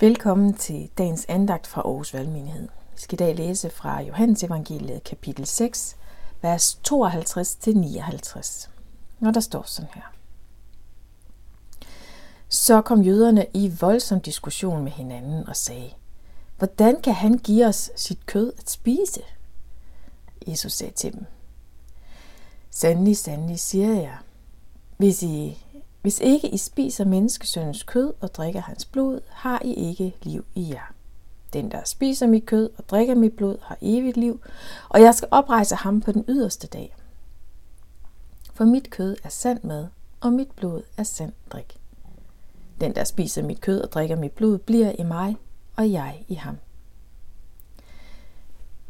Velkommen til dagens andagt fra Aarhus Valgmenighed. Vi skal i dag læse fra Johannes Evangeliet kapitel 6, vers 52-59. Og der står sådan her. Så kom jøderne i voldsom diskussion med hinanden og sagde, Hvordan kan han give os sit kød at spise? Jesus sagde til dem, Sandelig, sandelig, siger jeg, hvis I hvis ikke I spiser menneskesøndens kød og drikker hans blod, har I ikke liv i jer. Den, der spiser mit kød og drikker mit blod, har evigt liv, og jeg skal oprejse ham på den yderste dag. For mit kød er sand mad, og mit blod er sand drik. Den, der spiser mit kød og drikker mit blod, bliver i mig, og jeg i ham.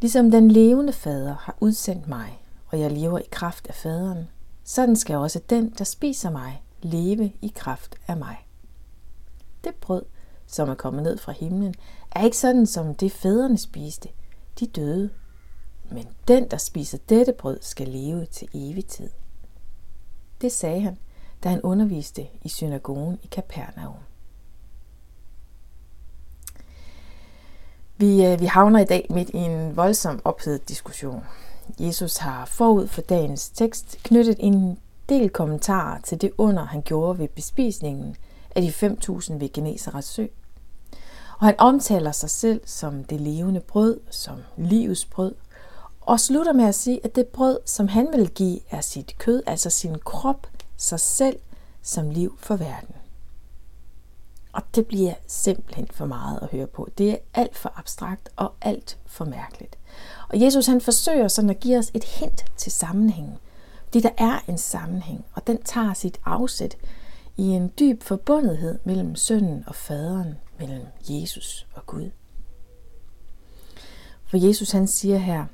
Ligesom den levende fader har udsendt mig, og jeg lever i kraft af faderen, sådan skal også den, der spiser mig, leve i kraft af mig. Det brød, som er kommet ned fra himlen, er ikke sådan, som det fædrene spiste. De døde. Men den, der spiser dette brød, skal leve til evig tid. Det sagde han, da han underviste i synagogen i Kapernaum. Vi, øh, vi havner i dag midt i en voldsom ophedet diskussion. Jesus har forud for dagens tekst knyttet en del kommentarer til det under, han gjorde ved bespisningen af de 5.000 ved Geneserets sø. Og han omtaler sig selv som det levende brød, som livets brød, og slutter med at sige, at det brød, som han vil give, er sit kød, altså sin krop, sig selv som liv for verden. Og det bliver simpelthen for meget at høre på. Det er alt for abstrakt og alt for mærkeligt. Og Jesus han forsøger sådan at give os et hint til sammenhængen. Fordi der er en sammenhæng, og den tager sit afsæt i en dyb forbundethed mellem sønnen og faderen, mellem Jesus og Gud. For Jesus han siger her,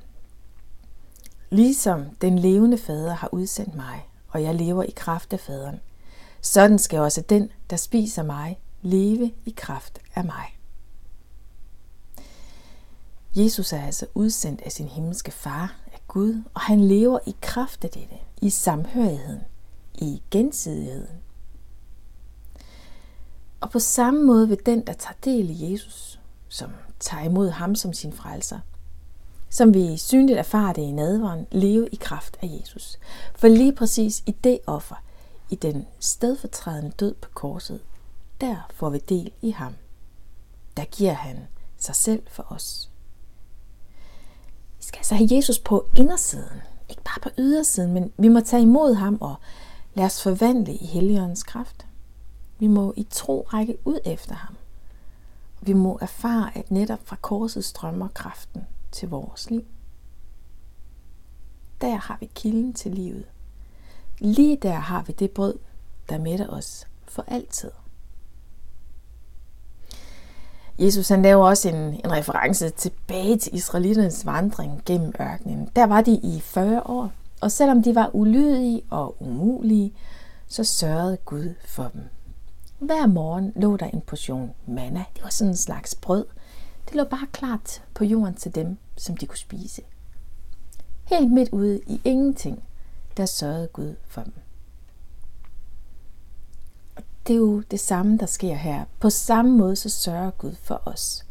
Ligesom den levende fader har udsendt mig, og jeg lever i kraft af faderen, sådan skal også den, der spiser mig, leve i kraft af mig. Jesus er altså udsendt af sin himmelske far, Gud, og han lever i kraft af dette, i samhørigheden, i gensidigheden. Og på samme måde vil den, der tager del i Jesus, som tager imod ham som sin frelser, som vi synligt erfarer det i nadveren, leve i kraft af Jesus. For lige præcis i det offer, i den stedfortrædende død på korset, der får vi del i ham. Der giver han sig selv for os. Vi skal altså have Jesus på indersiden, ikke bare på ydersiden, men vi må tage imod ham og lade os forvandle i Helligåndens kraft. Vi må i tro række ud efter ham. Vi må erfare, at netop fra korset strømmer kraften til vores liv. Der har vi kilden til livet. Lige der har vi det brød, der mætter os for altid. Jesus han laver også en, en reference tilbage til Israelitternes vandring gennem ørkenen. Der var de i 40 år, og selvom de var ulydige og umulige, så sørgede Gud for dem. Hver morgen lå der en portion manna. Det var sådan en slags brød. Det lå bare klart på jorden til dem, som de kunne spise. Helt midt ude i ingenting, der sørgede Gud for dem det er jo det samme, der sker her. På samme måde så sørger Gud for os.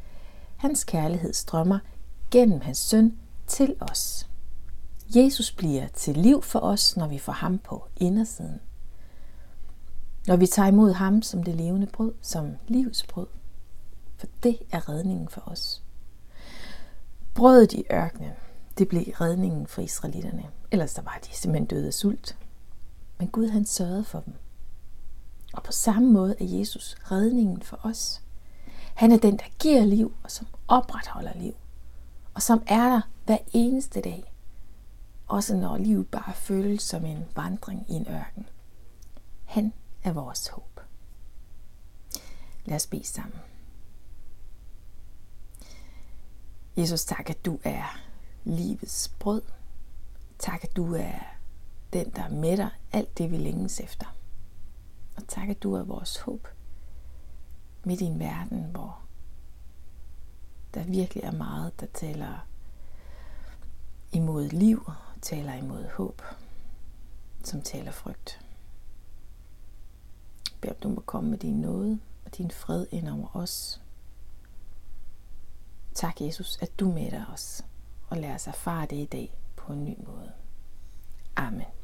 Hans kærlighed strømmer gennem hans søn til os. Jesus bliver til liv for os, når vi får ham på indersiden. Når vi tager imod ham som det levende brød, som livets brød. For det er redningen for os. Brødet i ørkenen, det blev redningen for israelitterne. Ellers der var de simpelthen døde af sult. Men Gud han sørgede for dem. Og på samme måde er Jesus redningen for os. Han er den, der giver liv og som opretholder liv. Og som er der hver eneste dag. Også når livet bare føles som en vandring i en ørken. Han er vores håb. Lad os bede sammen. Jesus, tak at du er livets brød. Tak at du er den, der mætter alt det, vi længes efter. Og tak, at du er vores håb midt i en verden, hvor der virkelig er meget, der taler imod liv, taler imod håb, som taler frygt. Jeg beder, du må komme med din nåde og din fred ind over os, Tak, Jesus, at du mætter os, og lad os erfare det i dag på en ny måde. Amen.